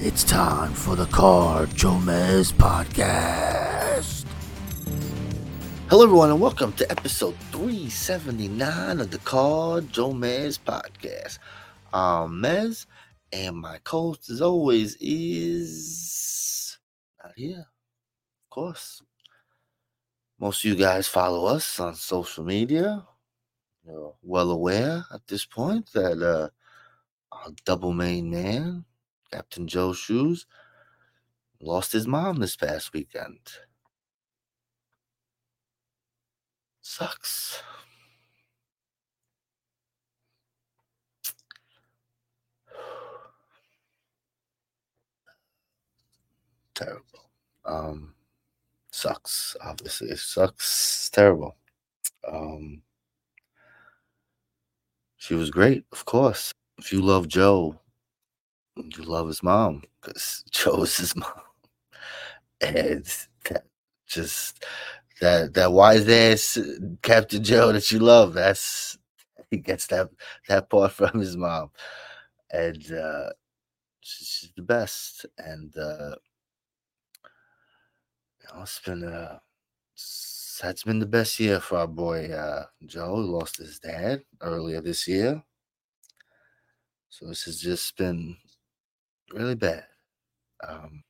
It's time for the Car JoeMeZ podcast. Hello, everyone, and welcome to episode 379 of the Car JoeMeZ podcast. I'm Mez, and my co-host, as always, is not here. Of course. Most of you guys follow us on social media. You're well aware at this point that uh, our double main man, Captain Joe Shoes, lost his mom this past weekend. Sucks. Terrible. Um, sucks. Obviously, it sucks. Terrible. Um, she was great, of course. If you love Joe, you love his mom because Joe's his mom, and that just that that wise ass Captain Joe that you love. That's he gets that that part from his mom, and uh, she's the best. And uh, you know, it's been a that's been the best year for our boy uh, Joe. Lost his dad earlier this year. So this has just been really bad. Um,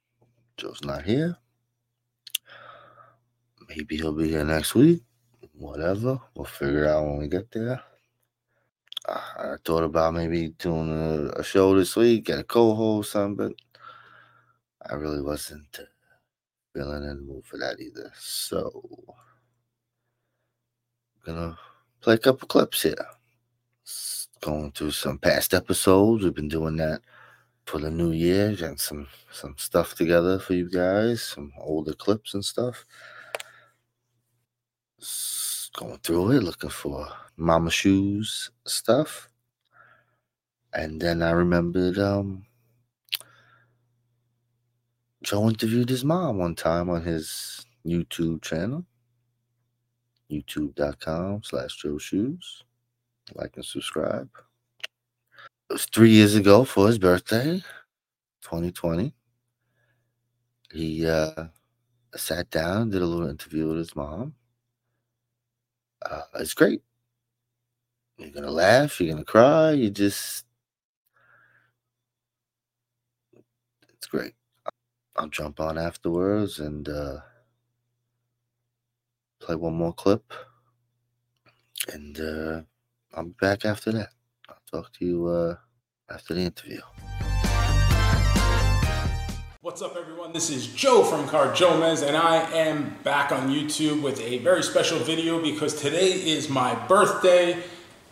Joe's not here. Maybe he'll be here next week. Whatever. We'll figure it out when we get there. I thought about maybe doing a, a show this week, get a co-host, something, but I really wasn't feeling in the mood for that either. So, gonna play a couple clips here. Going through some past episodes. We've been doing that for the new year, getting some some stuff together for you guys, some older clips and stuff. Going through it, looking for Mama Shoes stuff. And then I remembered um Joe interviewed his mom one time on his YouTube channel. YouTube.com slash Joe Shoes. Like and subscribe. Three years ago for his birthday, 2020. He uh, sat down, did a little interview with his mom. Uh, it's great. You're gonna laugh, you're gonna cry, you just it's great. I'll jump on afterwards and uh, play one more clip. And uh, I'll be back after that. Talk to you uh, after the interview. What's up, everyone? This is Joe from Car JoeMeZ, and I am back on YouTube with a very special video because today is my birthday,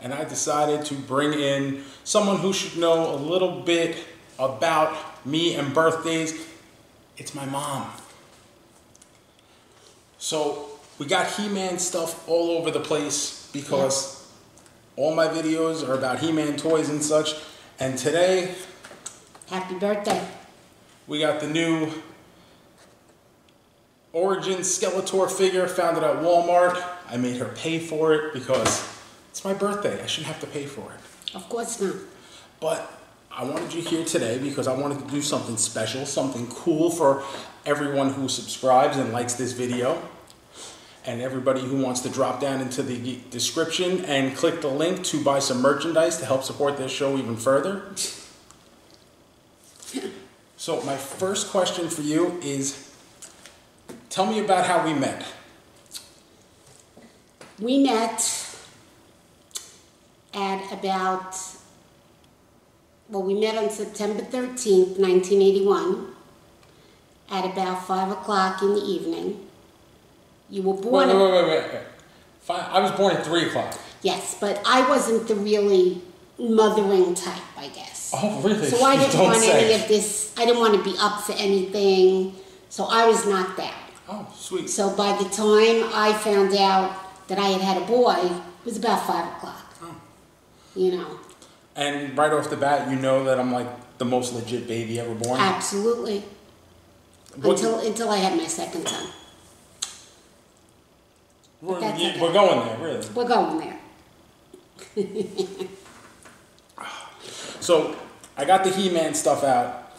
and I decided to bring in someone who should know a little bit about me and birthdays. It's my mom. So, we got He Man stuff all over the place because all my videos are about He Man toys and such, and today Happy birthday. we got the new Origin Skeletor figure, found it at Walmart. I made her pay for it because it's my birthday. I shouldn't have to pay for it. Of course not. But I wanted you here today because I wanted to do something special, something cool for everyone who subscribes and likes this video. And everybody who wants to drop down into the description and click the link to buy some merchandise to help support this show even further. So, my first question for you is tell me about how we met. We met at about, well, we met on September 13th, 1981, at about 5 o'clock in the evening. You were born. wait, wait, wait, wait. wait. Fi- I was born at 3 o'clock. Yes, but I wasn't the really mothering type, I guess. Oh, really? So I didn't don't want say. any of this. I didn't want to be up for anything. So I was not that. Oh, sweet. So by the time I found out that I had had a boy, it was about five o'clock. Oh. You know, And right off the bat, you know that I'm like the most legit baby ever born. absolutely. What- Until until I had my second son. We're, that's okay. we're going there, really. We're going there. So I got the He-Man stuff out.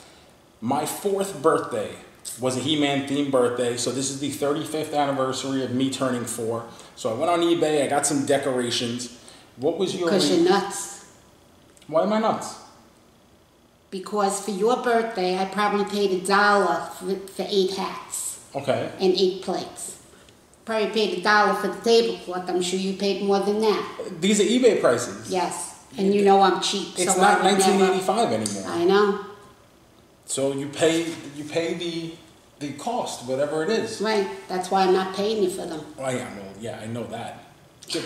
My fourth birthday was a He-Man themed birthday. So this is the 35th anniversary of me turning four. So I went on eBay. I got some decorations. What was your? Because you're nuts. Why am I nuts? Because for your birthday, I probably paid a dollar for, for eight hats Okay. and eight plates. Probably paid a dollar for the tablecloth. I'm sure you paid more than that. These are eBay prices. Yes, and you know I'm cheap. It's so not I would never- 1985 anymore. I know, So you pay you pay the the cost, whatever it is. right? That's why I'm not paying you for them. Oh yeah, well, yeah, I know that.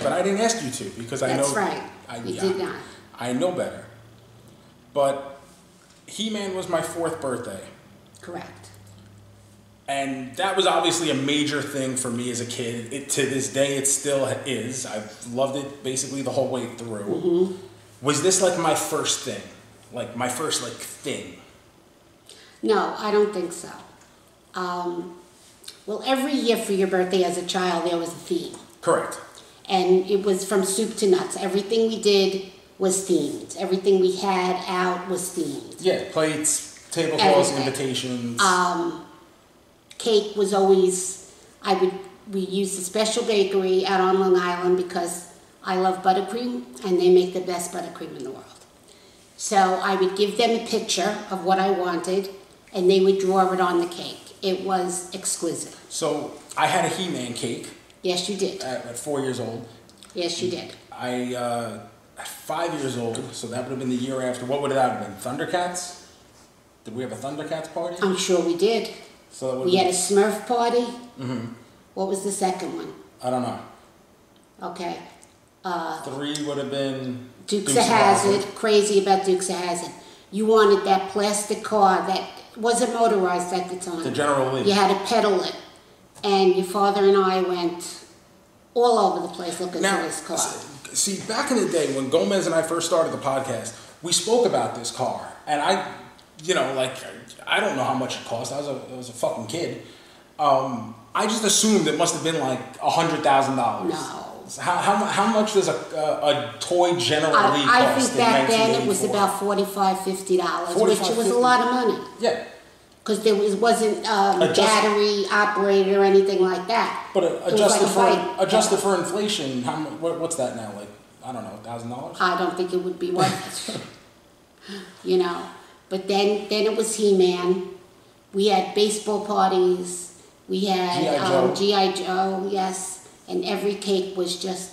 But I didn't ask you to because I know. That's right. I, You yeah, did not. I know better. But He-Man was my fourth birthday, Correct. And that was obviously a major thing for me as a kid. It, to this day, it still is. I've loved it basically the whole way through. Mm-hmm. Was this like my first thing, like my first like thing? No, I don't think so. Um, well, every year for your birthday as a child, there was a theme. Correct. And it was from soup to nuts. Everything we did was themed. Everything we had out was themed. Yeah, plates, tablecloths, invitations. Um, cake was always, I would, we used a special bakery out on Long Island because I love buttercream and they make the best buttercream in the world. So I would give them a picture of what I wanted and they would draw it on the cake. It was exquisite. so I had a He-Man cake Yes, you did. at, at four years old. Yes, you did. I uh, at five years old, so that would have been the year after. What would it have been? Thundercats? Did we have a Thundercats party? I'm sure we did. So We had a Smurf party. hmm What was the second one? I don't know. Okay. Uh, Three would have been Dukes of Hazzard, crazy about Dukes of Hazzard. You wanted that plastic car that wasn't motorized at the time. The General Lee. You had to pedal it. And your father and I went all over the place looking Now, for this car. see, back in the day when Gomez and I first started the podcast, we spoke about this car, and I, you know, like I don't know how much it cost. I was a, I was a fucking kid. Um, I just assumed it must have been like a hundred thousand dollars. No. How, how, how much does a, a, a toy generally I, I cost think in back then it was about forty-five, fifty dollars, 50 dollars, which 45, was a lot of money. Yeah, Because there was, wasn't um, Adjust- battery operated or anything like that. but uh, adjusted like for adjusted for inflation, how what, what's that now? Like I don't know, thousand dollars. I don't think it would be worth it. you know. But then then it was He Man. We had baseball parties. We had G.I. um, Joe. G.I. Joe, yes. And every cake was just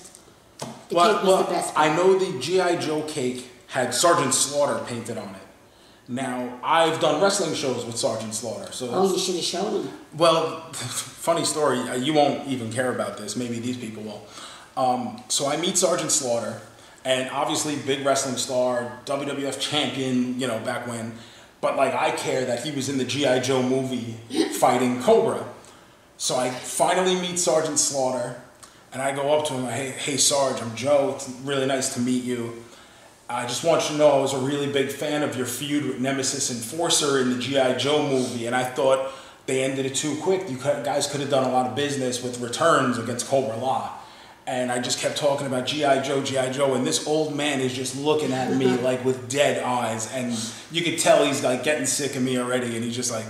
the well, cake was well, the best. I know the GI Joe cake had Sergeant Slaughter painted on it. Now I've done wrestling shows with Sergeant Slaughter, so Oh, you should have shown them. Well, funny story. uh, You won't even care about this. Maybe these people will. Um, so I meet Sergeant Slaughter, and obviously big wrestling star, WWF champion. You know back when, but like I care that he was in the GI Joe movie fighting Cobra. So I finally meet Sergeant Slaughter, and I go up to him. I hey, hey, Sarge, I'm Joe. It's really nice to meet you. I just want you to know I was a really big fan of your feud with Nemesis Enforcer in the G.I. Joe movie, and I thought they ended it too quick. You guys could have done a lot of business with returns against Cobra La. And I just kept talking about G.I. Joe, G.I. Joe, and this old man is just looking at me like with dead eyes, and you could tell he's like getting sick of me already, and he's just like,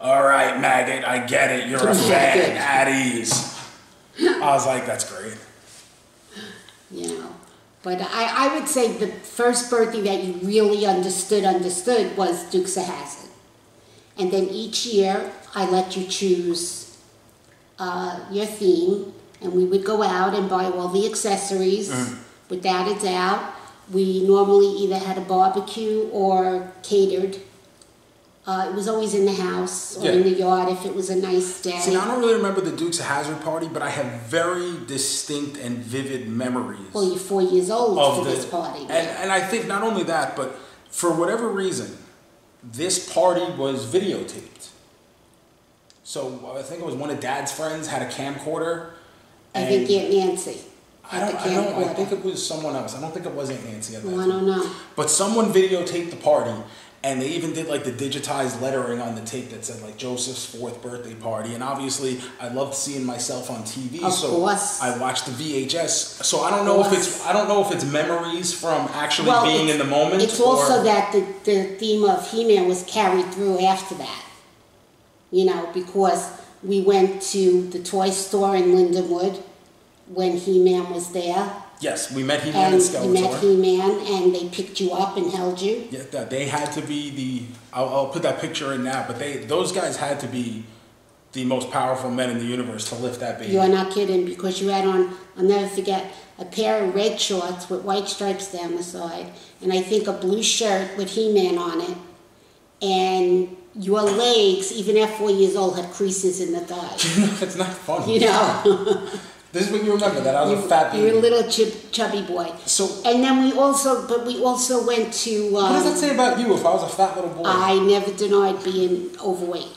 all right, maggot, I get it, you're a fan, at ease. I was like, that's great. you know. But I, I would say the first birthday that you really understood, understood was Dukes of Hazzard. And then each year, I let you choose uh, your theme, and we would go out and buy all the accessories, without a doubt. We normally either had a barbecue or catered. Uh, it was always in the house or in the yard if it was a nice day. See, I don't really remember the Dukes of Hazzard party, but I have very distinct and vivid memories well, you're four years old of for the this party. And, and I think not only that, but For whatever reason, this party was videotaped. So I think it was one of Dad's friends had a camcorder. I think Aunt Nancy I don't, I don't, I think it was someone else. I don't think it was Aunt Nancy at that Well, I don't know. But someone videotaped the party, and they even did like the digitized lettering on the tape that said like Joseph's fourth birthday party. And obviously, I loved seeing myself on TV, Of so course. I watched the VHS. So I don't know if it's. I don't know if it's memories from actually Well, being in the moment. It's also that the, the theme of He-Man was carried through after that. You know, because we went to the toy store in Lindenwood when He-Man was there. yes, we met He-Man And and you met He-Man and they picked you up and held you. Yeah, they had to be the. I'll, I'll put that picture in now, but they those guys had to be the most powerful men in the universe to lift that baby. You're not kidding because you had on, I'll never forget, a pair of red shorts with white stripes down the side, and I think a blue shirt with He-Man on it. And your legs, even at four years old, had creases in the thighs. it's not funny. You know, This is what you remember that I was you, a fat baby. you're a little chub, chubby boy. So And then we also, but we also went to. what does um, that say about you? If I was a fat little boy, I never denied being overweight,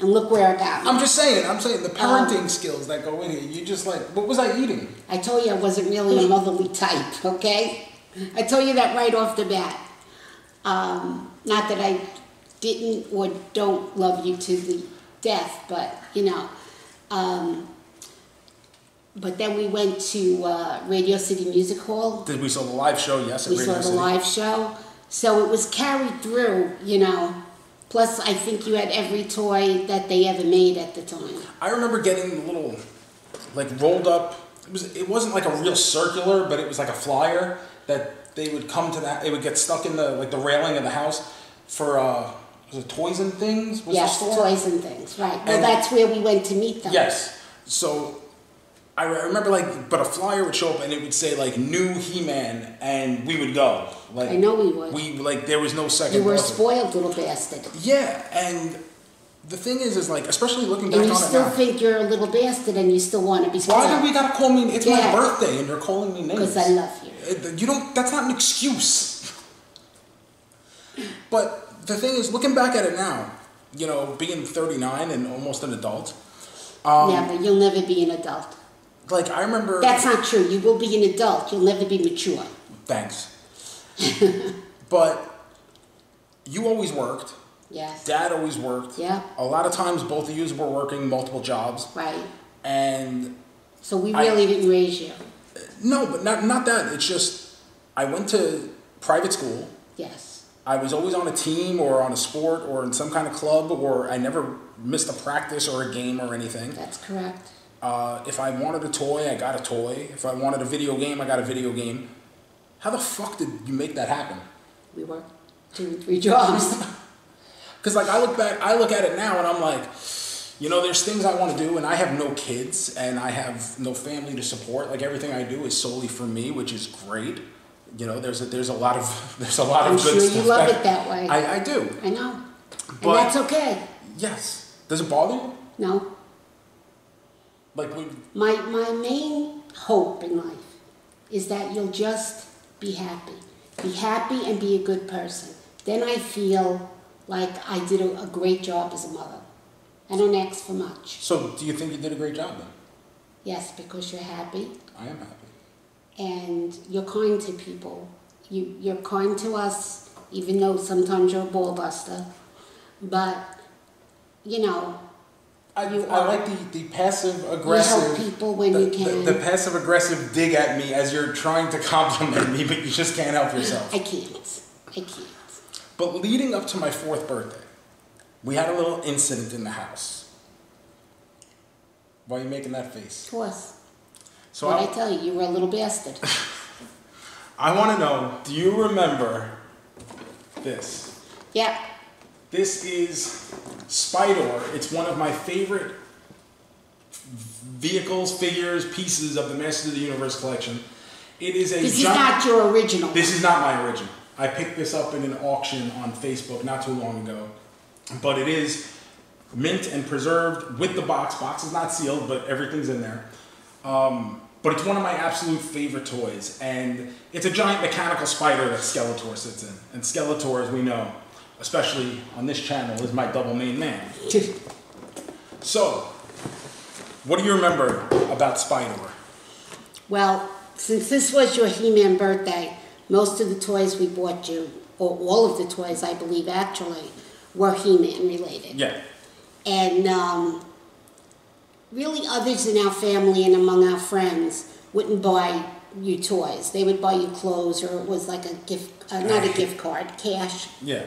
and look where I got. me. I'm just saying. I'm saying the parenting Um, skills that go in here. You just like, what was I eating? I told you I wasn't really a motherly type, okay? I told you that right off the bat. Um, not that I didn't or don't love you to the death, but you know. Um, but then we went to uh, Radio City Music Hall. Did we saw the live show? Yes, We Radio saw the City. live show. So it was carried through, you know. Plus, I think you had every toy that they ever made at the time. I remember getting little, like rolled up. It was. It wasn't like a real circular, but it was like a flyer that they would come to that. It would get stuck in the like the railing of the house for uh, was it Toys and Things? Was yes, toys and things, right. Well, And- that's where we went to meet them. Yes. So I remember like, but a flyer would show up and it would say like new He-Man, and we would go. Like I know we would. We like there was no second. You were a thought. spoiled little bastard. Yeah, and the thing is, is like especially looking back And you on it still now. think you're a little bastard and you still want to be spoiled. why do we gotta call me? It's Yeah. my birthday, and you're calling me names. Because I love you. You don't. That's not an excuse. But the thing is, looking back at it now, you know, being 39 and almost an adult, um, never. You'll never be an adult. like I remember. That's not true. You will be an adult. You'll never be mature. Thanks. but you always worked. Yes. Dad always worked. Yeah. A lot of times, both of you were working multiple jobs, Right. and So we I- really didn't raise you. no, but not not that. It's just I went to private school. Yes. I was always on a team or on a sport or in some kind of club, or I never missed a practice or a game or anything. That's correct. Uh, if I wanted a toy, I got a toy. If I wanted a video game, I got a video game. How the fuck did you make that happen? We worked two three jobs. Because like I look back, I look at it now, and I'm like, you know, there's things I want to do, and I have no kids, and I have no family to support. Like everything I do is solely for me, which is great. You know, there's a, there's a lot of there's a lot I'm of good sure you stuff. love it that way. I, I do. I know. And But- that's okay. Yes. Does it bother you? No. Like we, My, my main hope in life is that you'll just be happy. Be happy and be a good person. Then I feel like I did a, a great job as a mother. I don't ask for much. so do you think you did a great job then? Yes, because you're happy I am happy. And you're kind to people. You, you're kind to us, even though sometimes you're a ball buster. But, you know, I, You I like the, the passive you help aggressive. people when the, you can. The, the passive aggressive dig at me as you're trying to compliment me, but you just can't help yourself. I can't. I can't. But leading up to my fourth birthday, we had a little incident in the house. Why are you making that face? Course. So what I I, tell you, you were a little bastard. I want to know do you remember this? Yep. This is Spydor. It's one of my favorite vehicles, figures, pieces of the Masters of the Universe collection. It is a This is not your original. This is not my original. I picked this up in an auction on Facebook not too long ago. But it is mint and preserved with the box. Box is not sealed, but everything's in there. Um, but it's one of my absolute favorite toys, and it's a giant mechanical spider that Skeletor sits in. And Skeletor, as we know, especially on this channel, is my double main man. So, what do you remember about Spydor? Well, since this was your He-Man birthday, most of the toys we bought you, or all of the toys, I believe, actually, were He-Man related. Yeah. And um, really, others in our family and among our friends wouldn't buy you toys. They would buy you clothes, or it was like a gift, uh, not a gift card, cash, Yeah.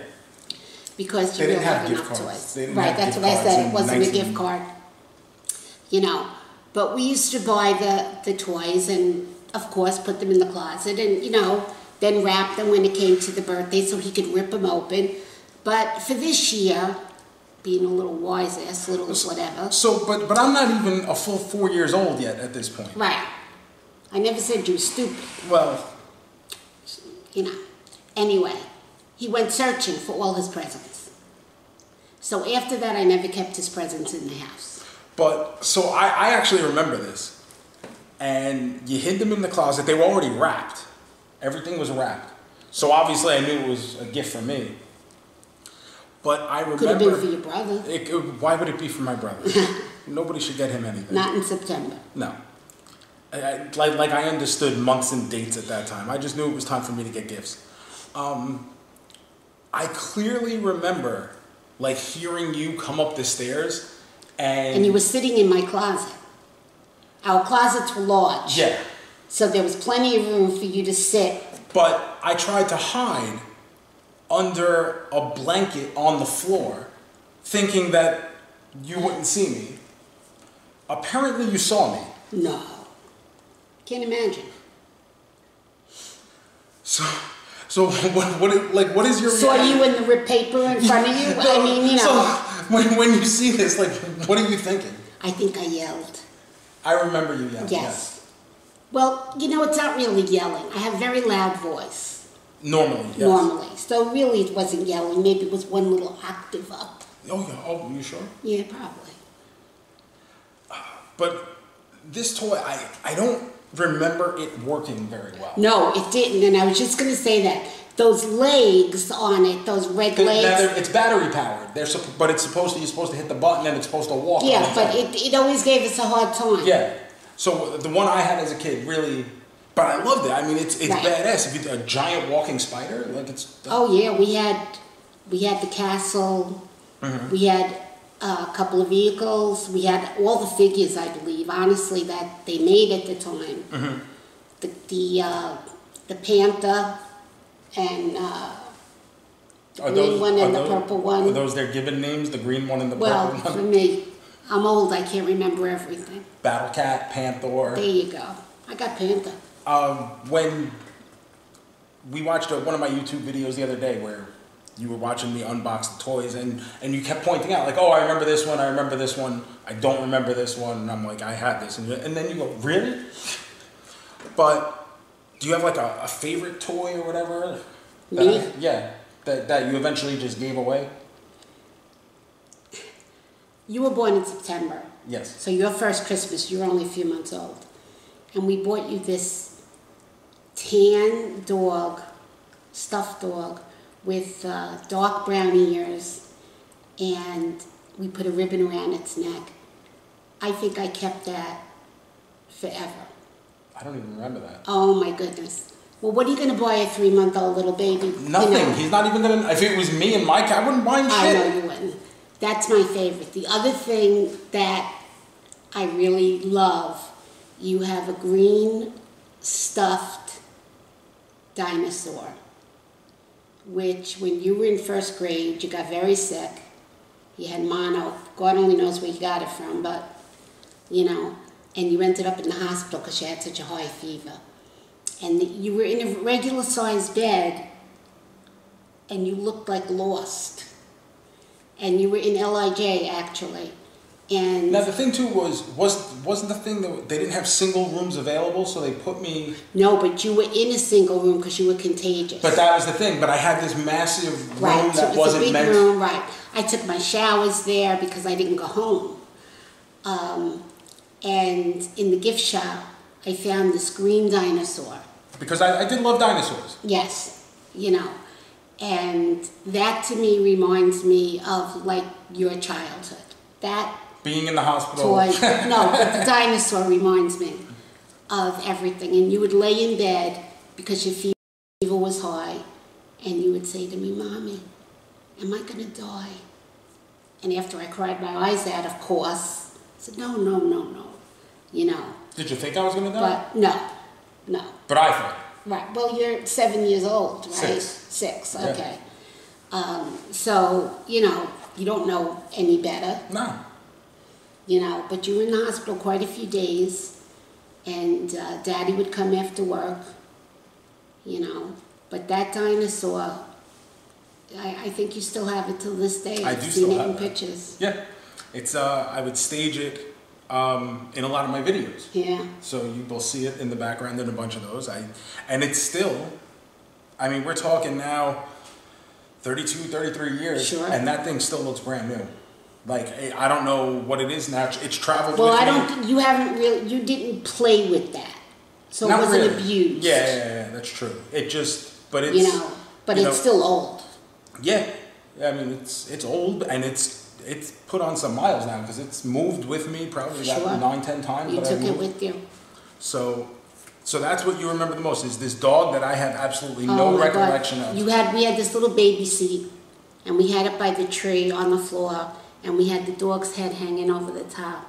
because you didn't didn't have enough toys. They right, that's what I said. It wasn't a gift card. You know, but we used to buy the the toys and, of course, put them in the closet and you know, then wrap them when it came to the birthday so he could rip them open. But for this year, being a little wise ass, little whatever. So, but but I'm not even a full four years old yet at this point. Right. I never said you were stupid. Well, you know. Anyway, he went searching for all his presents. So after that, I never kept his presents in the house. but so I, I actually remember this, and you hid them in the closet. They were already wrapped. Everything was wrapped. So obviously, I knew it was a gift for me. But I remember. Could have been for your brother. It, it- why would it be for my brother? Nobody should get him anything. Not in September. No. I, I, like, like I understood months and dates at that time. I just knew it was time for me to get gifts. Um, I clearly remember like hearing you come up the stairs and, And you were sitting in my closet. Our closets were large. yeah, So there was plenty of room for you to sit. but I tried to hide under a blanket on the floor, thinking that you wouldn't see me. Apparently, you saw me. No. Can't imagine. So, so what, what, like, what is your Saw reaction? you in the ripped paper in front of you. I mean, you know. So when, when you see this, like, what are you thinking? I think I yelled. I remember you yelling. Yes. Well, you know, it's not really yelling. I have a very loud voice. Normally, yes. normally. So really, it wasn't yelling. Maybe it was one little octave up. Oh yeah. Oh, you sure? Yeah, probably. But this toy, I I don't remember it working very well. No, it didn't. And I was just going to say that those legs on it, those red legs. it's battery powered. They're but it's supposed to you're supposed to hit the button and it's supposed to walk. Yeah, but it, it always gave us a hard time. Yeah. So the one I had as a kid really, but I loved it. I mean, it's it's Right. badass. If you a giant walking spider, like it's. Oh yeah, we had we had the castle. Mm-hmm. We had uh, a couple of vehicles. We had all the figures, I believe. Honestly, that they made at the time. Mm-hmm. The the uh, the panther and uh, Are green one are and the purple one. Are those their given names? The green one and the well, purple for one. me, I'm old. I can't remember everything. Battle Cat, Panther. There you go. I got panther. Um, when we watched uh one of my YouTube videos the other day where you were watching me unbox the toys and, and you kept pointing out like, oh, I remember this one, I remember this one, I don't remember this one, and I'm like, I had this, and, and then you go, really? But do you have like a, a favorite toy or whatever? Me? I- yeah, that, that you eventually just gave away? You were born in September. Yes. So your first Christmas, you were only a few months old. And we bought you this tan dog, stuffed dog, with uh, dark brown ears, and we put a ribbon around its neck. I think I kept that forever. I don't even remember that. Oh my goodness. Well, what are you going to buy a three month old little baby? You Nothing. know? He's not even gonna. If it was me and Mike, I wouldn't buy him shit. I know you wouldn't. That's my favorite. The other thing that I really love, you have a green stuffed dinosaur, which when you were in first grade, you got very sick. You had mono. God only knows where you got it from, but you know, and you ended up in the hospital because you had such a high fever. And you were in a regular sized bed and you looked like lost. And you were in LIJ actually. And Now the thing too was was wasn't the thing that they didn't have single rooms available, so they put me. no, but you were in a single room because you were contagious. But that was the thing. But I had this massive room right, so that it was big meant. room, right. I took my showers there because I didn't go home. Um, and in the gift shop, I found this green dinosaur. Because I, I did love dinosaurs. Yes, you know, and that to me reminds me of like your childhood. That Being in the hospital. toy, no, but the dinosaur reminds me of everything. And you would lay in bed because your fever was high, and you would say to me, "Mommy, am I gonna die?" And after I cried my eyes out, of course, I said, "No, no, no, no," you know. Did you think I was gonna die? But no, no. But I thought. Right, well, you're seven years old, right? Six. Six, Yeah. okay. Um, so, you know, you don't know any better, No. You know, but you were in the hospital quite a few days, and uh, daddy would come after work, you know. But that dinosaur, I, I think you still have it till this day. I I've do seen still it have in that. pictures. Yeah. It's uh I would stage it um, in a lot of my videos. Yeah, So you will see it in the background in a bunch of those. I and it's still I mean, we're talking now 32, 33 years Sure. and that thing still looks brand new. Like I- don't know what it is now. It's traveled well, I me. don't, you haven't really, you didn't play with that, so it wasn't really. abused. Yeah, yeah, yeah, that's true. It just, but it's You know, but you it's know, still old. yeah. I mean, it's it's old and it's it's put on some miles now because it's moved with me probably Sure. about nine, ten times. You took it with you. So, so that's what you remember the most is this dog that I have absolutely Oh no my God. recollection of. You had, we had this little baby seat, and we had it by the tree on the floor, and we had the dog's head hanging over the top.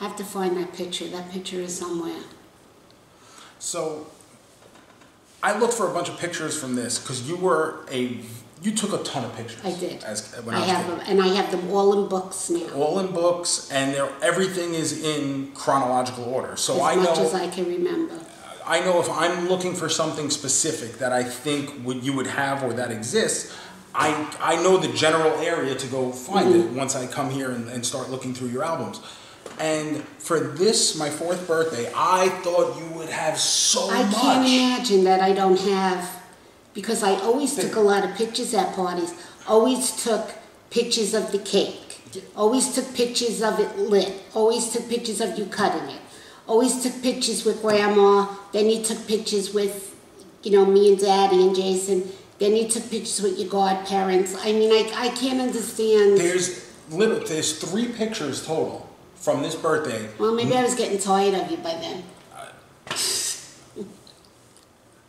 I have to find that picture. That picture is somewhere. So, I looked for a bunch of pictures from this because you were a you took a ton of pictures. I did. As when I I, have them, and I have them all in books now. all in books, and they're, everything is in chronological order. So as I much know as I can remember. I know if I'm looking for something specific that I think would you would have or that exists, I I know the general area to go find Mm-hmm. it once I come here and, and start looking through your albums. And for this, my fourth birthday, I thought you would have so I much. I can't imagine that I don't have, because I always took a lot of pictures at parties. Always took pictures of the cake. Always took pictures of it lit. Always took pictures of you cutting it. Always took pictures with grandma. Then you took pictures with, you know, me and daddy and Jason. Then you took pictures with your godparents. I mean, I, I can't understand. There's little, there's three pictures total from this birthday. well, maybe I was getting tired of you by then.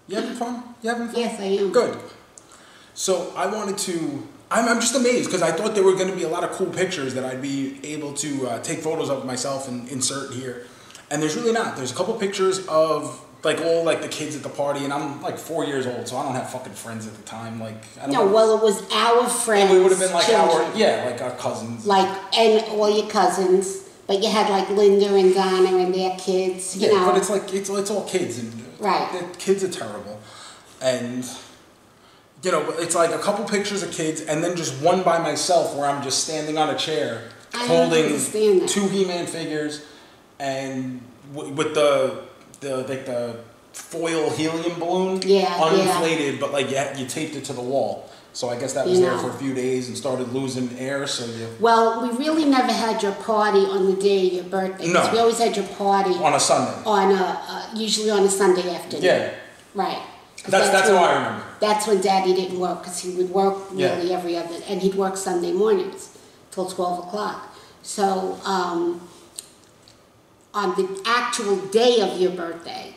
You having fun? You having fun? Yes, I am. Good. So I wanted to. I'm, I'm just amazed because I thought there were going to be a lot of cool pictures that I'd be able to uh, take photos of myself and insert here, and there's really not. There's a couple pictures of like all like the kids at the party, and I'm like four years old, so I don't have fucking friends at the time. Like I don't No, know. well, it was our friends. we would have been like children. our yeah, like our cousins. like and all your cousins, but you had like Linda and Donna and their kids, you yeah, know. but it's like it's it's all kids and Right. the kids are terrible, and you know it's like a couple pictures of kids and then just one by myself where I'm just standing on a chair I holding two He-Man figures and w- with the the like the foil helium balloon Yeah, yeah. uninflated, but like you, you taped it to the wall. So I guess that was there for a few days and started losing air. So you well, we really never had your party on the day of your birthday. No. We always had your party on a Sunday. on a uh, usually on a Sunday afternoon. Yeah, Right. 'Cause that's that's how I remember. That's when Daddy didn't work because he would work Yeah. nearly every other, and he'd work Sunday mornings till twelve o'clock. So um, on the actual day of your birthday,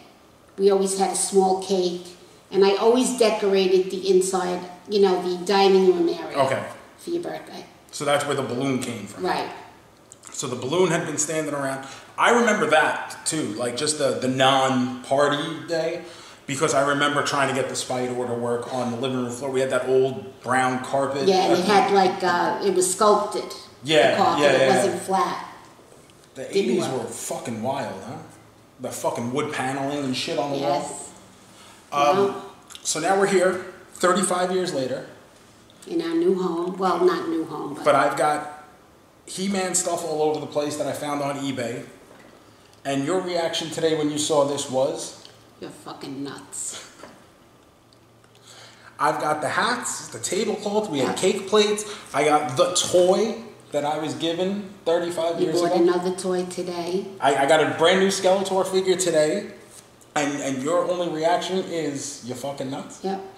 we always had a small cake, and I always decorated the inside, you know, the dining room area Okay, for your birthday. so that's where the balloon came from. Right. So the balloon had been standing around. I remember that too, like just the, the non-party day, because I remember trying to get the spider to work on the living room floor. We had that old brown carpet. Yeah, and it had like uh, it was sculpted. Yeah, the carpet. yeah, It yeah. wasn't flat. The didn't eighties work. were fucking wild, huh? The fucking wood paneling and shit on the wall. Yes. Um, Well, So now we're here, 35 years later, in our new home. Well, not new home, but, but I've got He-Man stuff all over the place that I found on eBay. And your reaction today when you saw this was? you're fucking nuts. I've got the hats, the tablecloth, we Yeah. had cake plates, I got the toy that I was given 35 You years ago. You bought another toy today. I, I got a brand new Skeletor figure today, and, and your only reaction is you're fucking nuts. Yep.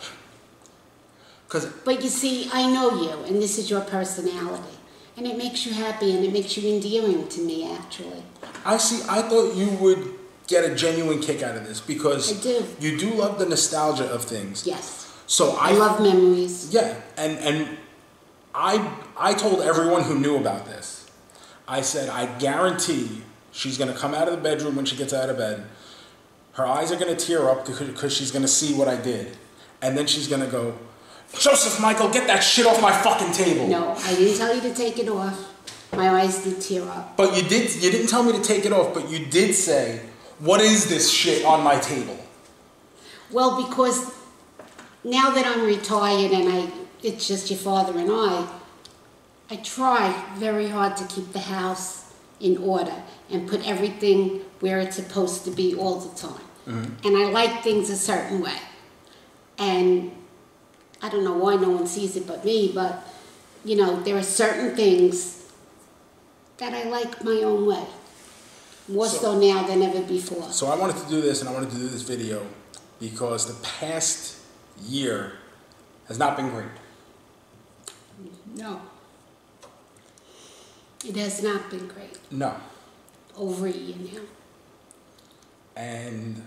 Because But you see, I know you, and this is your personality. And it makes you happy and it makes you endearing to me, actually. I see, I thought you would get a genuine kick out of this because I do. you do love the nostalgia of things. Yes. So I, I, love memories. Yeah, and and I I told everyone who knew about this. I said I guarantee she's gonna come out of the bedroom when she gets out of bed. Her eyes are gonna tear up because she's gonna see what I did, and then she's gonna go, Joseph Michael, get that shit off my fucking table. No, I didn't tell you to take it off. My eyes did tear up. But you did. You didn't tell me to take it off, but you did say, "What is this shit on my table?" Well, because now that I'm retired and I, it's just your father and I, I try very hard to keep the house in order and put everything where it's supposed to be all the time. Mm-hmm. And I like things a certain way. And I don't know why no one sees it but me, but you know, there are certain things that I like my own way. More So- so now than ever before. So I wanted to do this, and I wanted to do this video because the past year has not been great. No. It has not been great. No, Over a year now. and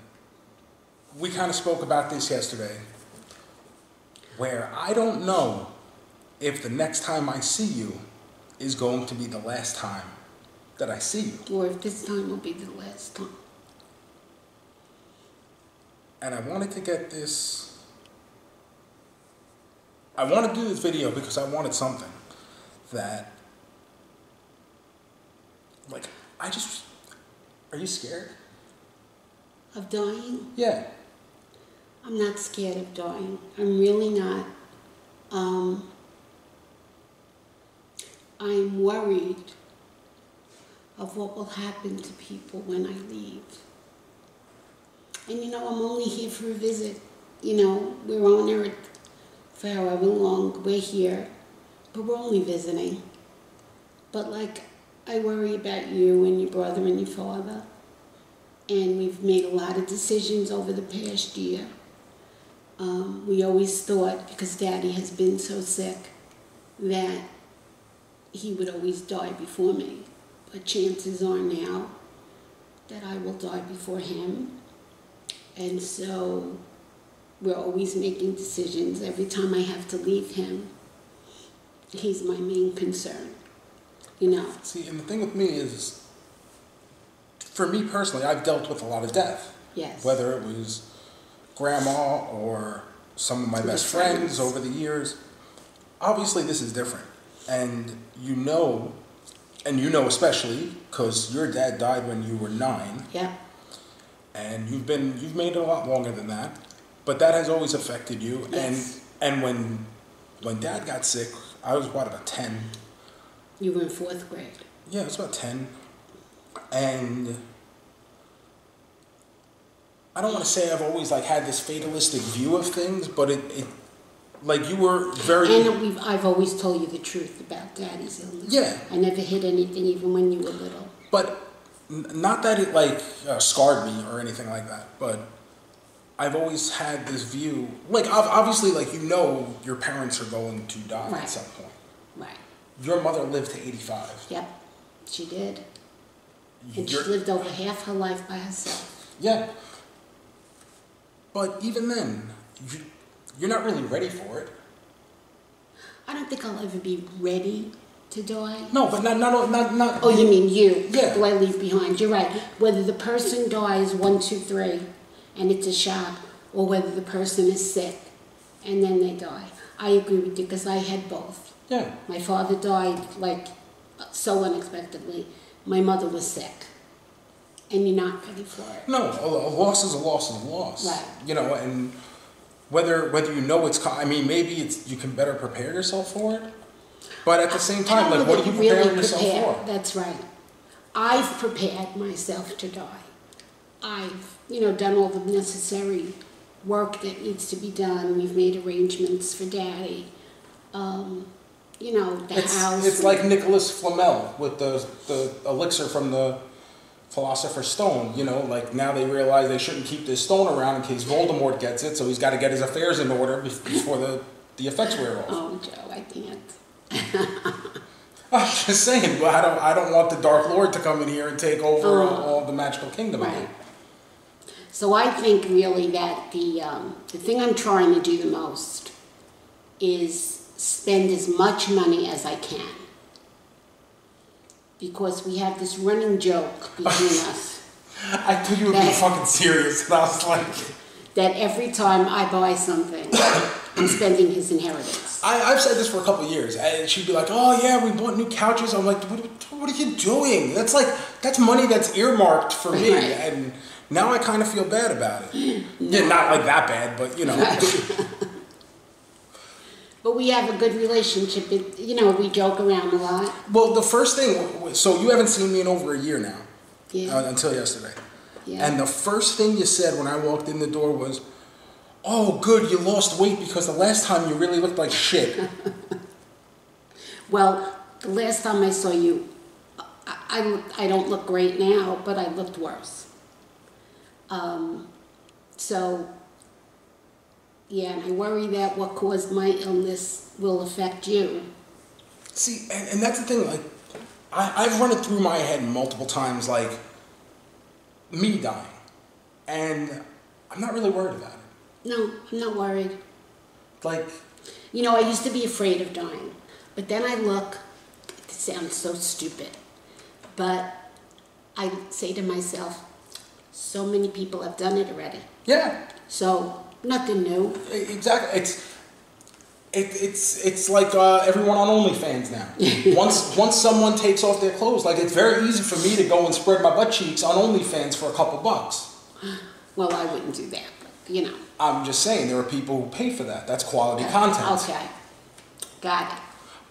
we kind of spoke about this yesterday, where I don't know if the next time I see you is going to be the last time that I see you. Or if this time will be the last time. and I wanted to get this. I want to do this video because I wanted something that, like, I just. Are you scared? Of dying? Yeah. I'm not scared of dying. I'm really not. Um, I'm worried of what will happen to people when I leave. And you know, I'm only here for a visit. You know, we're on Earth for however long we're here, but we're only visiting. But like, I worry about you and your brother and your father. And we've made a lot of decisions over the past year. Um, we always thought, because Daddy has been so sick, that he would always die before me. But chances are now that I will die before him. And so we're always making decisions. Every time I have to leave him, he's my main concern. You know, See, and the thing with me is, for me personally, I've dealt with a lot of death. yes. Whether it was grandma or some of my best friends. friends over the years. Obviously, this is different. And you know, and you know especially, because your dad died when you were nine. Yeah, and you've been you've made it a lot longer than that but that has always affected you Yes. and and when when dad got sick i was what about 10 you were in fourth grade. yeah it was about 10 and i don't want to say i've always like had this fatalistic view of things but it, it like you were very And we've, I've always told you the truth about Daddy's illness. Yeah. I never hid anything, even when you were little. but n- not that it like uh, scarred me or anything like that but i've always had this view like obviously like you know your parents are going to die Right. at some point Right. Your mother lived to 85. Yep, she did. And she lived over half her life by herself. yeah. But even then, you, you're not really ready for it. I don't think I'll ever be ready to die. No, but not not not not. Oh, you mean you? Yeah. Do I leave behind. You're right. Whether the person dies one, two, three, and it's a shock, or whether the person is sick and then they die. I agree with you because I had both. Yeah. My father died like so unexpectedly. My mother was sick, and you're not ready for it. No, a, a loss is a loss is a loss. Right. You know, and whether whether you know it's. I mean, maybe it's you can better prepare yourself for it. But at the same time, like, what are you really preparing yourself prepare. for? That's right. I've prepared myself to die. I've, you know, done all the necessary work that needs to be done. We've made arrangements for Daddy. Um, you know, the It's, house. it's like Nicholas Flamel with the, the elixir from the Philosopher's Stone. You know, like now they realize they shouldn't keep this stone around in case Voldemort gets it, so he's got to get his affairs in order before the, the effects wear off. Oh, Joe, I can't. I'm just saying, but I don't, I don't want the Dark Lord to come in here and take over Oh. all the magical kingdom Right. again. So I think really that the, um, the thing I'm trying to do the most is spend as much money as I can. Because we have this running joke between us I thought you be fucking serious, and I was like, that every time I buy something, I'm spending his inheritance. I, I've said this for a couple of years, and she'd be like, "Oh yeah, we bought new couches." I'm like, "What, what are you doing? That's like that's money that's earmarked for me." Right. And now I kind of feel bad about it. Yeah, not like that bad, but you know. But we have a good relationship. It, you know, we joke around a lot. well, the first thing, so you haven't seen me in over a year now, Yeah. uh, until yesterday. yeah. And the first thing you said when I walked in the door was, "Oh, good, you lost weight because the last time you really looked like shit." Well, the last time I saw you, I, I, I don't look great now, but I looked worse. Um, so, yeah, and I worry that what caused my illness will affect you. See, and, and that's the thing. Like, I, I've run it through my head multiple times, like me dying, and I'm not really worried about it. No, I'm not worried. Like, You know, I used to be afraid of dying, but then I look, it sounds so stupid, but I say to myself, so many people have done it already. yeah, So, nothing new. exactly. It's it, it's it's like uh, everyone on OnlyFans now. once once someone takes off their clothes, like it's very easy for me to go and spread my butt cheeks on OnlyFans for a couple bucks. Well, I wouldn't do that, but, you know. I'm just saying there are people who pay for that. That's quality content. Okay, got it.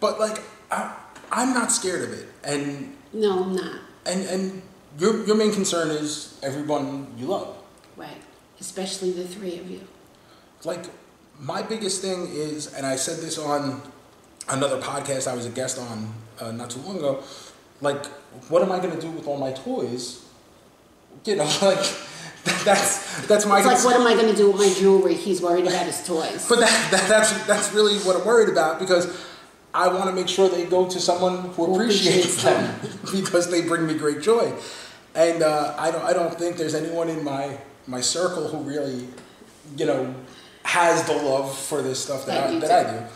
But like, I, I'm not scared of it, and No, I'm not. and and your your main concern is everyone you love. Right. Especially the three of you. Like my biggest thing is, and I said this on another podcast I was a guest on uh, not too long ago. Like, what am I gonna do with all my toys? You know, like that's that's my. It's like, what am I going to do with my jewelry? He's worried about his toys. But that, that, that's that's really what I'm worried about because I want to make sure they go to someone who appreciates them because they bring me great joy, and uh, I don't I don't think there's anyone in my my circle who really, you know, has the love for this stuff that That I, you that do. I do,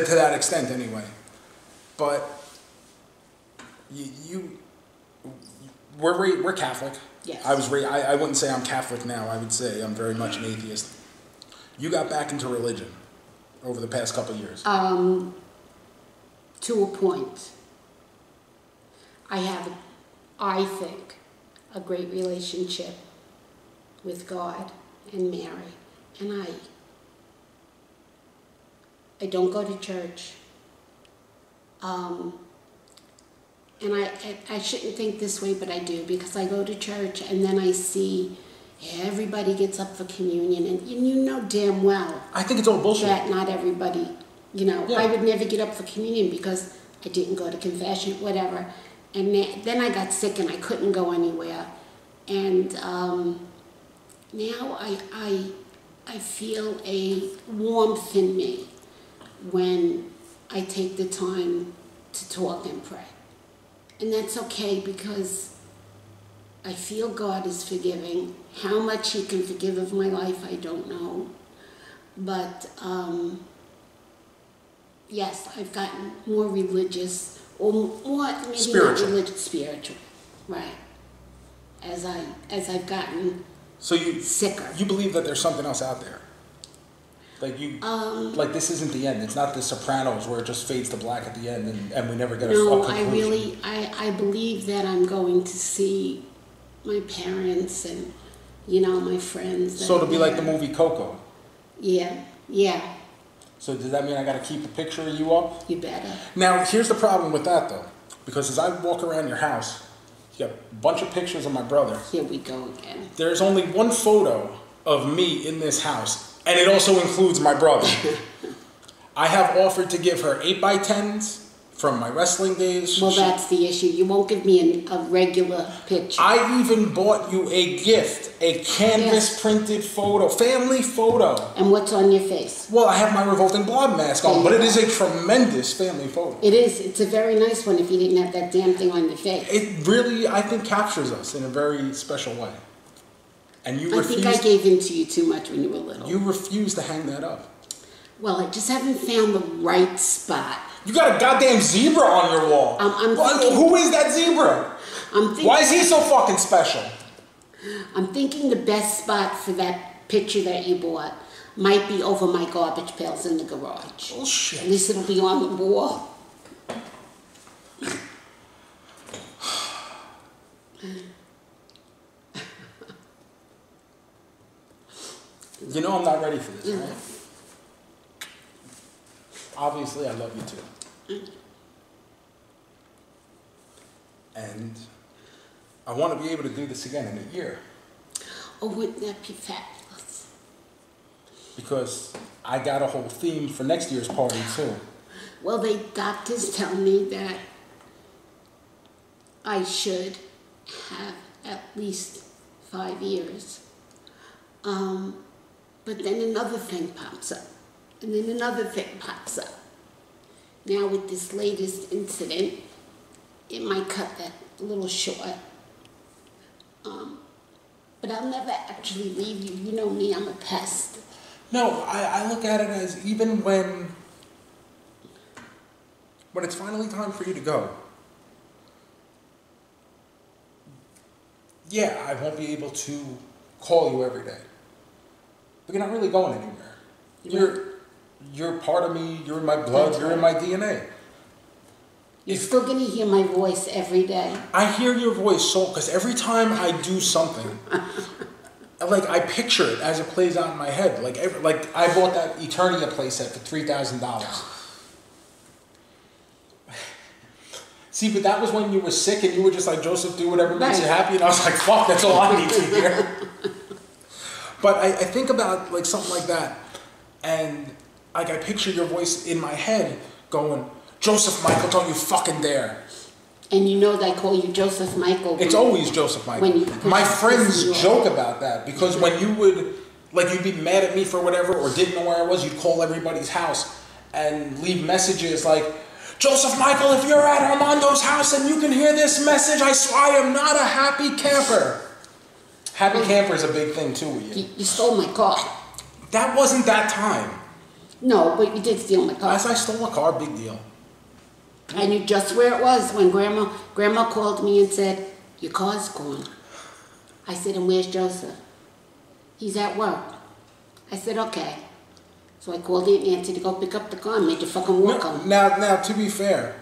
to to that extent anyway. But you, you we're ra- we're Catholic. Yes. I was ra- I, I wouldn't say I'm Catholic now. I would say I'm very much an atheist. You got back into religion over the past couple years. Um, to a point. I have, I think, a great relationship with God and Mary. And I, I don't go to church. Um, and I, I, shouldn't think this way, but I do because I go to church and then I see everybody gets up for communion, and, you know damn well I think it's all bullshit. that not everybody, you know, Yeah. I would never get up for communion because I didn't go to confession, whatever. And then, then I got sick and I couldn't go anywhere. And um, now I, I, I feel a warmth in me when I take the time to talk and pray. And that's okay because I feel God is forgiving. How much He can forgive of my life, I don't know. But um, yes, I've gotten more religious, or more maybe Spiritual. not religious, spiritual, right? As I as I've gotten So you sicker. you believe that there's something else out there. Like you, Um, like this isn't the end. It's not the Sopranos where it just fades to black at the end and, and we never get a, No, a I conclusion. really, I, I believe that I'm going to see my parents and, you know, my friends. So it'll be like the movie Coco. Yeah, yeah, So does that mean I got to keep a picture of you up? you better. Now here's the problem with that though, because as I walk around your house, you got a bunch of pictures of my brother. Here we go again. There's only one photo of me in this house, and it also includes my brother. I have offered to give her 8x10s from my wrestling days. Well, She- that's the issue. You won't give me an, a regular picture. I even bought you a gift, a canvas Yes. printed photo, family photo. and what's on your face? Well, I have my revolting blob mask on, but it is a tremendous family photo. It is. It's a very nice one if you didn't have that damn thing on your face. It really, I think, captures us in a very special way. And you I refuse. think I gave in to you too much when you were little. you refuse to hang that up. well, I just haven't found the right spot. You got a goddamn zebra on your wall. I'm- I'm Why- thinking- who is that zebra? I'm thinking, Why is he so fucking special? I'm thinking the best spot for that picture that you bought might be over my garbage pails in the garage. Oh, At least it'll be on the wall. You know I'm not ready for this, right? Obviously, I love you too. And I want to be able to do this again in a year Oh, wouldn't that be fabulous? because I got a whole theme for next year's party too. Well, the doctors tell me that I should have at least five years. Um, but then another thing pops up, and then another thing pops up. Now, with this latest incident, it might cut that a little short. Um, but I'll never actually leave you. You know me, I'm a pest. No, I, I look at it as even when when it's finally time for you to go. Yeah, I won't be able to call you every day. But you're not really going anywhere. You're you're part of me, you're in my blood, That's you're in my DNA. You're still gonna hear my voice every day. I hear your voice so because every time I do something, like I picture it as it plays out in my head. Like every, like I bought that Eternia playset for three thousand dollars. See, but that was when you were sick and you were just like Joseph, do whatever makes you happy, and I was like, fuck, that's all I need to hear. but I, I think about like something like that, and like I picture your voice in my head going, Joseph Michael, don't you fucking dare. And you know that I call you Joseph Michael. It's always Joseph Michael. When you- My friends this is your- joke about that because when you would, like, you'd be mad at me for whatever or didn't know where I was, you'd call everybody's house and leave messages like, Joseph Michael, if you're at Armando's house and you can hear this message, I swear I am not a happy camper. Happy camper is a big thing too with you. You, you stole my car. That wasn't that time. No, but you did steal my car. As I stole a car, big deal. I knew just where it was when Grandma Grandma called me and said, "Your car's gone." I said, "And where's Joseph?" He's at work. I said, "Okay." So I called Aunt Nancy to go pick up the car and made you fucking walk No, home. now, now, to be fair,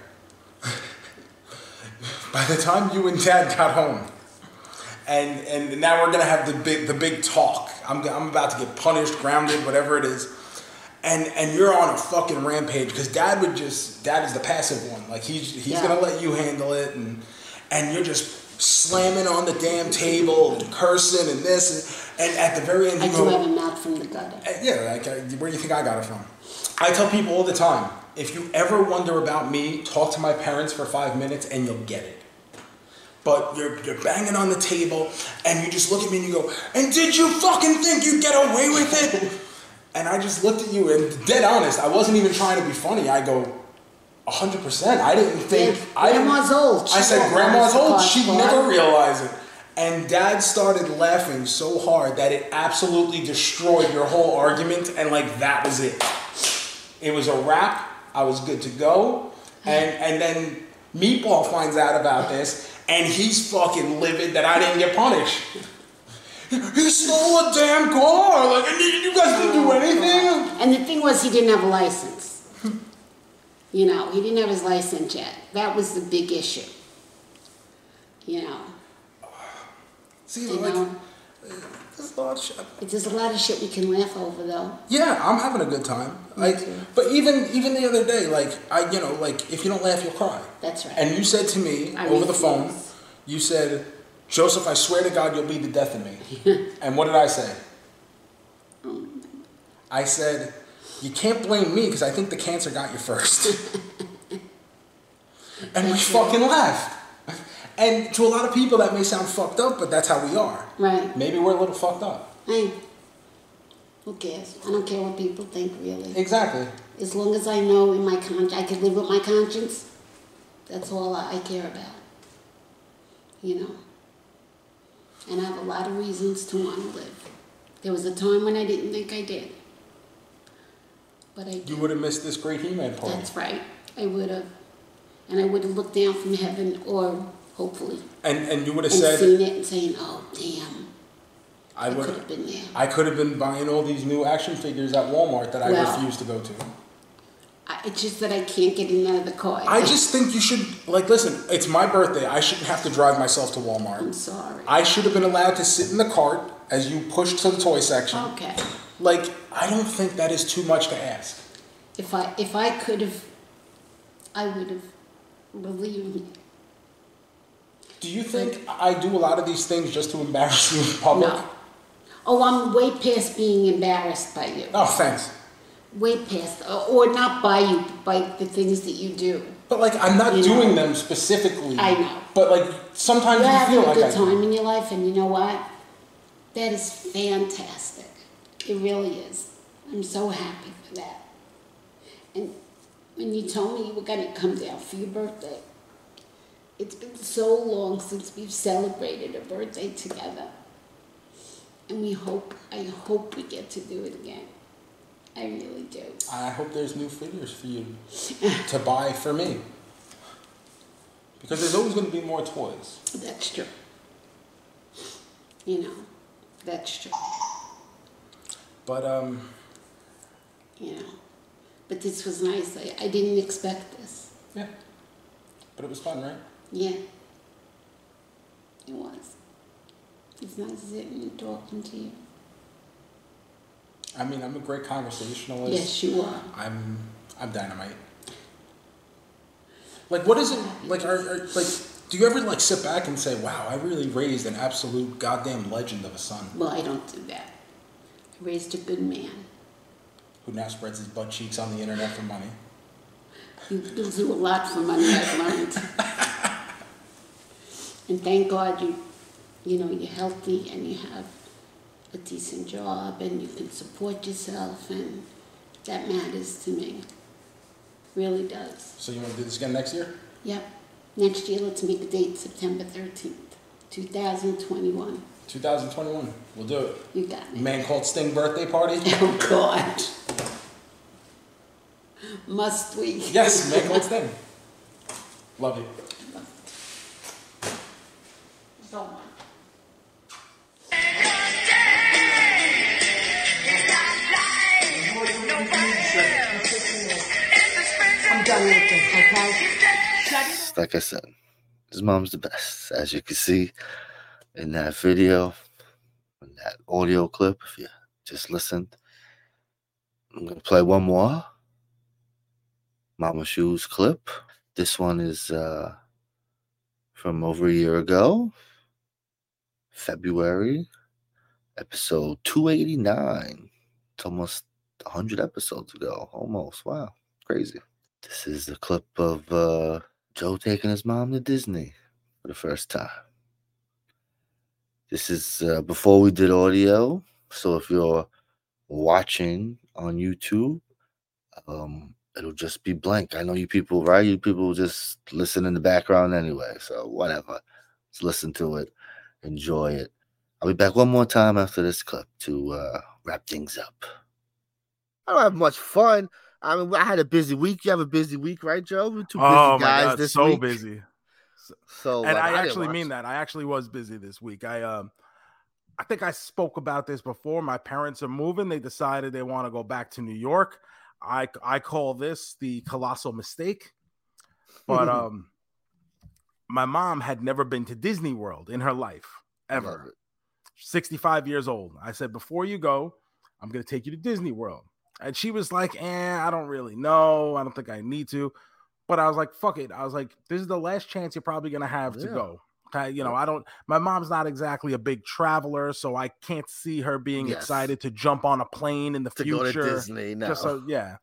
by the time you and Dad got home, and and now we're gonna have the big the big talk. I'm I'm about to get punished, grounded, whatever it is, and and you're on a fucking rampage because Dad would just Dad is the passive one. Like he's he's Yeah. gonna let you handle it, and and you're just slamming on the damn table and cursing and this and, and at the very end I you do go. have a mouth from the gutter. Uh, Yeah, like, uh, where do you think I got it from? I tell people all the time if you ever wonder about me, talk to my parents for five minutes and you'll get it. But you're, you're banging on the table and you just look at me and you go, and did you fucking think you'd get away with it? and I just looked at you and dead honest, I wasn't even trying to be funny. I go, 100%. I didn't think. Yeah, I didn't- old. She I said, Grandma's old. She'd gone." never realize it. And dad started laughing so hard that it absolutely destroyed your whole argument, and like that was it. It was a wrap. I was good to go. And and then Meatball finds out about this, and he's fucking livid that I didn't get punished. He stole a damn car. Like, you you guys didn't do anything. And the thing was, he didn't have a license. you know, he didn't have his license yet. That was the big issue. You know, See, you like, know, uh, there's a lot of shit. there's a lot of shit we can laugh over, though. Yeah, I'm having a good time. Like, too. but even even the other day, like I, you know, like if you don't laugh, you'll cry. That's right. And you said to me I over the phone, you said, Joseph, I swear to God, you'll be the death of me. and what did I say? Oh. I said, you can't blame me because I think the cancer got you first. and we fucking laughed. And to a lot of people, that may sound fucked up, but that's how we are. Right. Maybe we're a little fucked up. Hey, who cares? I don't care what people think, really. Exactly. As long as I know in my conscience, I can live with my conscience, that's all I care about. You know? And I have a lot of reasons to want to live. There was a time when I didn't think I did. But I did. You would have missed this great He-Man party. That's right. I would have. And I would have looked down from heaven, or hopefully, And and you would have and said, seen it and saying, oh, damn, I would could have been there. I could have been buying all these new action figures at Walmart that I Well- refuse to go to. I, it's just that I can't get in out of the car. I just think you should like listen. It's my birthday. I shouldn't have to drive myself to Walmart. I'm sorry. I should have been allowed to sit in the cart as you push to the toy section. Okay. Like I don't think that is too much to ask. If I if I could have, I would have. Believe me. Do you think I do a lot of these things just to embarrass you in public? No. Oh, I'm way past being embarrassed by you. Oh, thanks. Way past, or, or not by you, by the things that you do. But like I'm not You doing know. them specifically. I know. But like sometimes You're you having feel a like good I do. time in your life, and you know what? That is fantastic. It really is. I'm so happy for that. And when you told me you were going to come down for your birthday, it's been so long since we've celebrated a birthday together. And we hope, I hope we get to do it again. I really do. I hope there's new figures for you to buy for me. Because there's always going to be more toys. That's true. You know, that's true. But um, You know, but this was nice. I, I didn't expect this. yeah. But it was fun, right? Yeah, it was. It's nice sitting and talking to you. I mean, I'm a great conversationalist. Yes, you are. I'm I'm dynamite. Like, what is it like? Are, are like? Do you ever like sit back and say, "Wow, I really raised an absolute goddamn legend of a son Well, I don't do that. I raised a good man. who now spreads his butt cheeks on the internet for money"? You, you'll do a lot for money, I've learned. and thank God you, you know, you're healthy and you have a decent job and you can support yourself, and that matters to me. Really does. So you want to do this again next year? Yep. Next year, let's make a date September 13th, 2021. 2021. We'll do it. You got it. Man called Sting birthday party. Oh, God. Must we? Yes, man called Sting. Love you. So much. I'm done with this, okay? Like I said, his mom's the best. As you can see in that video, in that audio clip, if you just listened. I'm gonna play one more Mama Shoes clip. This one is uh from over a year ago, February, episode 289. It's almost 100 episodes ago. Almost. Wow. Crazy. This is the clip of uh, Joe taking his mom to Disney for the first time. This is uh, before we did audio. So if you're watching on YouTube, um, it'll just be blank. I know you people, right? You people just listen in the background anyway. So whatever. Let's listen to it. Enjoy it. I'll be back one more time after this clip to uh, wrap things up. I don't have much fun. I mean, I had a busy week. You have a busy week, right, Joe? We're two busy oh my guys god, this so week. busy. So, and like, I didn't actually mean that. I actually was busy this week. I um I think I spoke about this before. My parents are moving. They decided they want to go back to New York. I I call this the colossal mistake. But um my mom had never been to Disney World in her life ever. 65 years old. I said, before you go, I'm going to take you to Disney World. And she was like, eh, I don't really know. I don't think I need to. But I was like, fuck it. I was like, this is the last chance you're probably going to have to go. I- You know, I don't. My mom's not exactly a big traveler, so I can't see her being Yes. excited to jump on a plane in the to go to future. Disney. No. Just so yeah.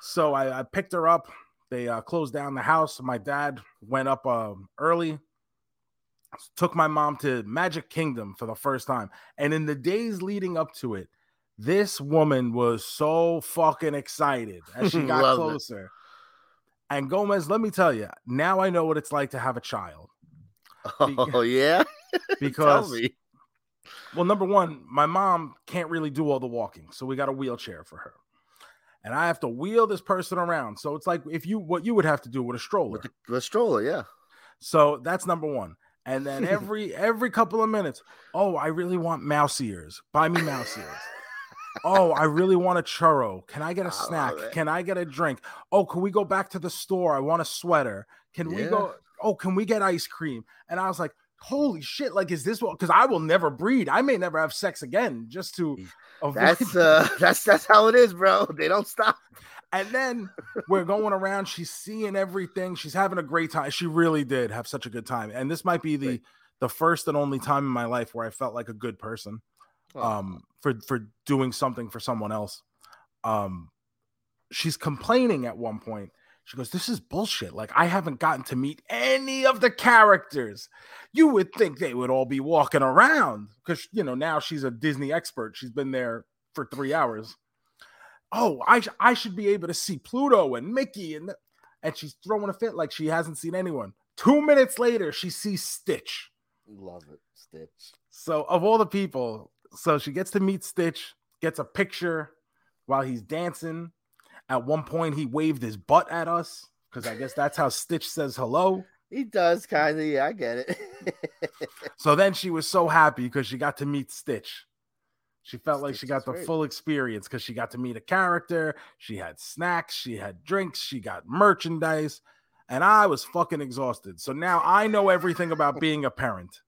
So I, I picked her up. They uh, closed down the house. My dad went up um, early. Took my mom to Magic Kingdom for the first time, and in the days leading up to it, this woman was so fucking excited as she got Love it. closer. And Gomez, let me tell you, now I know what it's like to have a child oh yeah. Tell because me. well, number one, my mom can't really do all the walking, so we got a wheelchair for her, and I have to wheel this person around. So it's like if you what you would have to do with a stroller. With the, the stroller, yeah. So that's number one. And then every every couple of minutes, oh, I really want mouse ears. Buy me mouse ears. oh, I really want a churro. Can I get a snack? Can I get a drink? Oh, can we go back to the store? I want a sweater. Can we go? Oh, can we get ice cream? And I was like, holy shit! Like, is this what? Because I will never breed. I may never have sex again, just to avoid. That's uh that's that's how it is, bro. They don't stop. And then we're going around. She's seeing everything. She's having a great time. She really did have such a good time. And this might be the the first and only time in my life where I felt like a good person um for for doing something for someone else. Um she's complaining at one point. She goes, "This is bullshit. Like I haven't gotten to meet any of the characters. You would think they would all be walking around because you know now she's a Disney expert. She's been there for three hours. Oh, I sh- I should be able to see Pluto and Mickey and and she's throwing a fit like she hasn't seen anyone. Two minutes later, she sees Stitch. Love it, Stitch. So of all the people, so she gets to meet Stitch, gets a picture while he's dancing. At one point, he waved his butt at us because I guess that's how Stitch says hello. He does kind of, yeah, I get it. So then she was so happy because she got to meet Stitch. She felt like she got the great. full experience because she got to meet a character. She had snacks, she had drinks, she got merchandise, and I was fucking exhausted. So now I know everything about being a parent.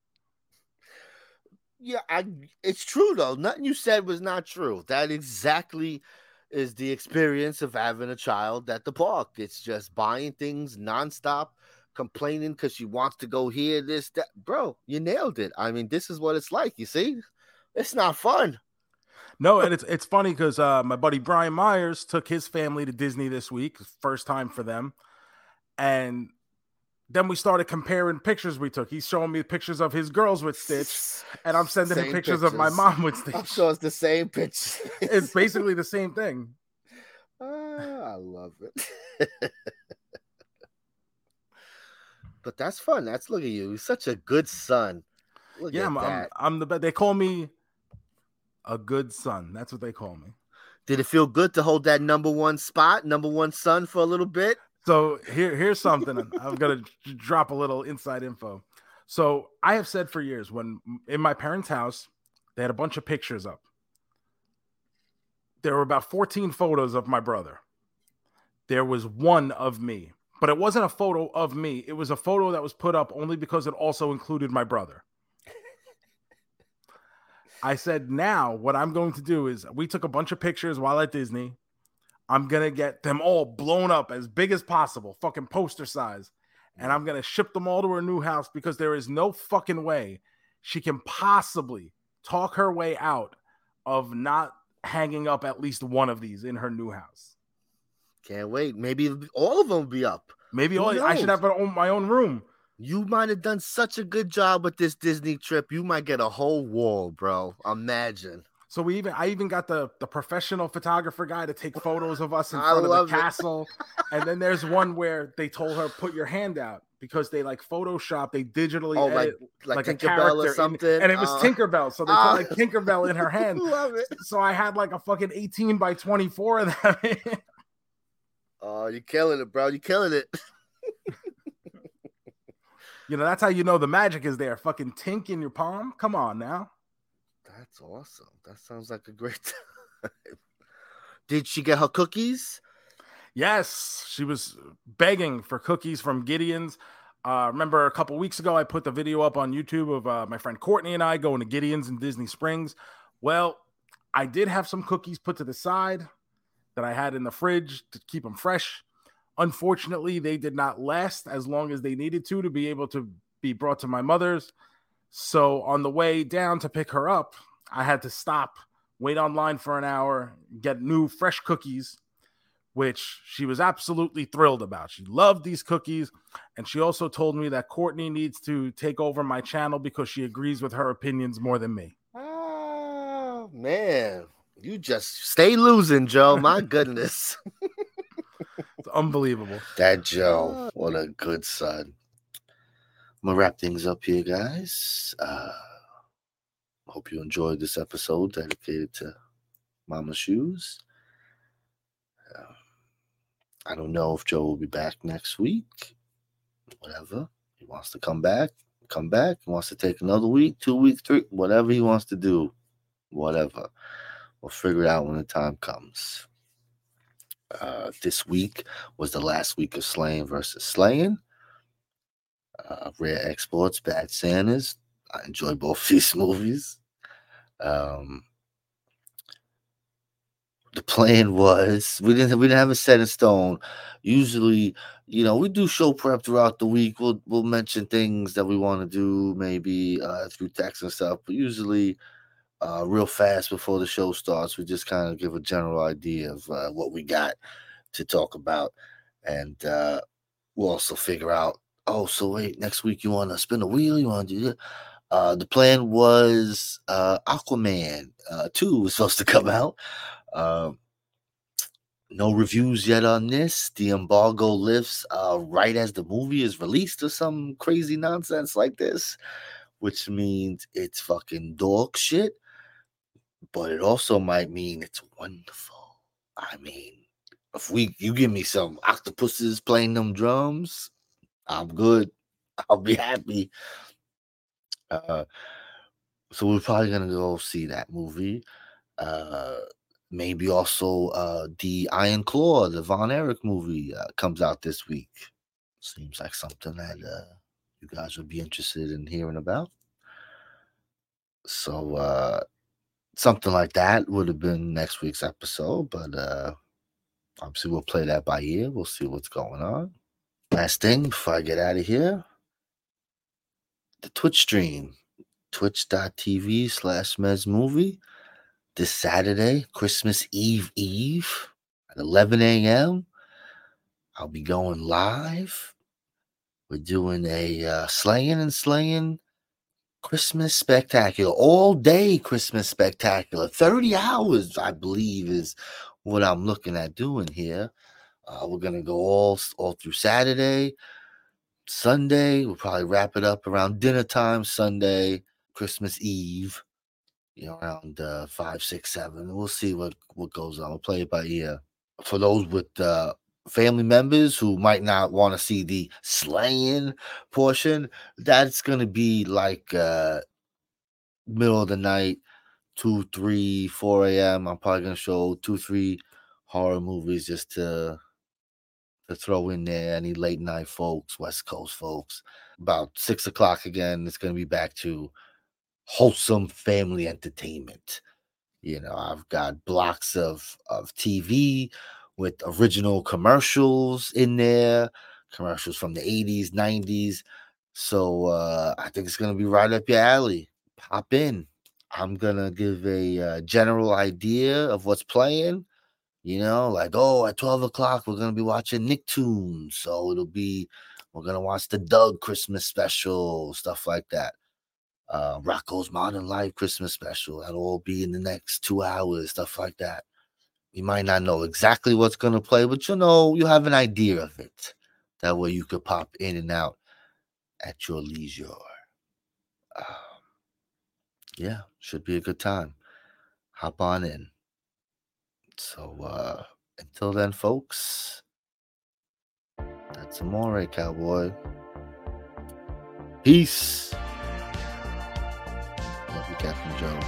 yeah, I it's true though. Nothing you said was not true. That exactly is the experience of having a child at the park. It's just buying things nonstop, complaining because she wants to go here, this, that. Bro, you nailed it. I mean, this is what it's like. You see, it's not fun. No, and it's it's funny because uh, my buddy Brian Myers took his family to Disney this week, first time for them, and then we started comparing pictures we took. He's showing me pictures of his girls with Stitch, and I'm sending him Same pictures, of my mom with Stitch. I'm sure it's the same picture. It's basically the same thing. Ah, I love it. but that's fun. That's look at you. You're such a good son. Look Yeah, I'm, I'm. I'm the best. They call me a good son. That's what they call me. Did it feel good to hold that number one spot, number one son for a little bit? So here, here's something. I'm- gonna drop a little inside info. So I have said for years when mm, in my parents' house, they had a bunch of pictures up. There were about 14 photos of my brother. There was one of me, but it wasn't a photo of me. It was a photo that was put up only because it also included my brother. I said, now what I'm going to do is we took a bunch of pictures while at Disney. I'm gonna get them all blown up as big as possible, fucking poster size, and I'm gonna ship them all to her new house because there is no fucking way she can possibly talk her way out of not hanging up at least one of these in her new house. Can't wait. Maybe all of them will be up. Maybe all, I should have own, my own room. You might have done such a good job with this Disney trip. You might get a whole wall, bro. Imagine. So we even I even got the the professional photographer guy to take photos of us in front of the it. castle. and then there's one where they told her put your hand out because they like Photoshop, they digitally Oh, like edit like, like, a Tinkerbell character or in- something. and it was Uh, Tinkerbell. So they uh, put like Tinkerbell in her hand. Love it. So I had like a fucking 18 by 24 of them. Oh, you're killing it, bro. You're killing it. you know, that's how you know the magic is there. Fucking tink in your palm. Come on now. That's awesome. That sounds like a great time. Did she get her cookies? Yes, she was begging for cookies from Gideon's. Uh, remember a couple weeks ago, I put the video up on YouTube of uh, my friend Courtney and I going to Gideon's in Disney Springs. Well, I did have some cookies put to the side that I had in the fridge to keep them fresh. Unfortunately, they did not last as long as they needed to to be able to be brought to my mother's. So on the way down to pick her up, I had to stop, wait online for an hour, get new fresh cookies, which she was absolutely thrilled about. She loved these cookies. And she also told me that Courtney needs to take over my channel because she agrees with her opinions more than me. Oh, man. You just stay losing, Joe. My goodness. It's unbelievable. That Joe. What a good son. I'm gonna wrap things up here, guys. Uh hope you enjoyed this episode dedicated to Mama Shoes. Uh, I don't know if Joe will be back next week. Whatever. He wants to come back, come back. He wants to take another week, two weeks, three, whatever he wants to do. Whatever. We'll figure it out when the time comes. Uh, this week was the last week of Slaying versus Slaying. Uh, Rare Exports, Bad Santas. I enjoy both these movies. Um, the plan was we didn't we didn't have a set in stone. Usually, you know, we do show prep throughout the week. We'll we'll mention things that we want to do maybe uh, through text and stuff. But usually, uh, real fast before the show starts, we just kind of give a general idea of uh, what we got to talk about, and uh, we'll also figure out. Oh, so wait, next week you want to spin a wheel? You want to do that? Uh, the plan was uh, Aquaman uh, 2 was supposed to come out. Uh, no reviews yet on this. The embargo lifts uh, right as the movie is released or some crazy nonsense like this, which means it's fucking dog shit. But it also might mean it's wonderful. I mean, if we you give me some octopuses playing them drums, I'm good. I'll be happy. Uh, so we're probably gonna go see that movie. Uh, maybe also uh, the Iron Claw, the Von Erich movie, uh, comes out this week. Seems like something that uh, you guys would be interested in hearing about. So uh, something like that would have been next week's episode, but uh, obviously we'll play that by ear. We'll see what's going on. Last thing before I get out of here the Twitch stream, twitch.tv slash MeZ Movie, this Saturday, Christmas Eve Eve at 11 a.m. I'll be going live. We're doing a uh, slaying and slaying Christmas spectacular, all day Christmas spectacular. 30 hours, I believe, is what I'm looking at doing here. Uh, we're gonna go all all through Saturday. Sunday. We'll probably wrap it up around dinner time Sunday, Christmas Eve, you know, around uh, five, six, seven. We'll see what what goes on. We'll play it by ear. For those with uh, family members who might not want to see the slaying portion, that's gonna be like uh, middle of the night, two, three, four a.m. I'm probably gonna show two, three horror movies just to to throw in there any late night folks, West Coast folks. About six o'clock again, it's going to be back to wholesome family entertainment. You know, I've got blocks of of TV with original commercials in there, commercials from the 80s, 90s. So uh, I think it's going to be right up your alley. Pop in. I'm going to give a uh, general idea of what's playing you know, like, oh, at 12 o'clock, we're going to be watching Nicktoons. So it'll be, we're going to watch the Doug Christmas special, stuff like that. Uh, Rocko's Modern Life Christmas special. That'll all be in the next two hours, stuff like that. You might not know exactly what's going to play, but you know, you have an idea of it. That way you could pop in and out at your leisure. Um, yeah, should be a good time. Hop on in. So uh until then, folks, that's Amore, cowboy. Peace. Love you, Captain Joe.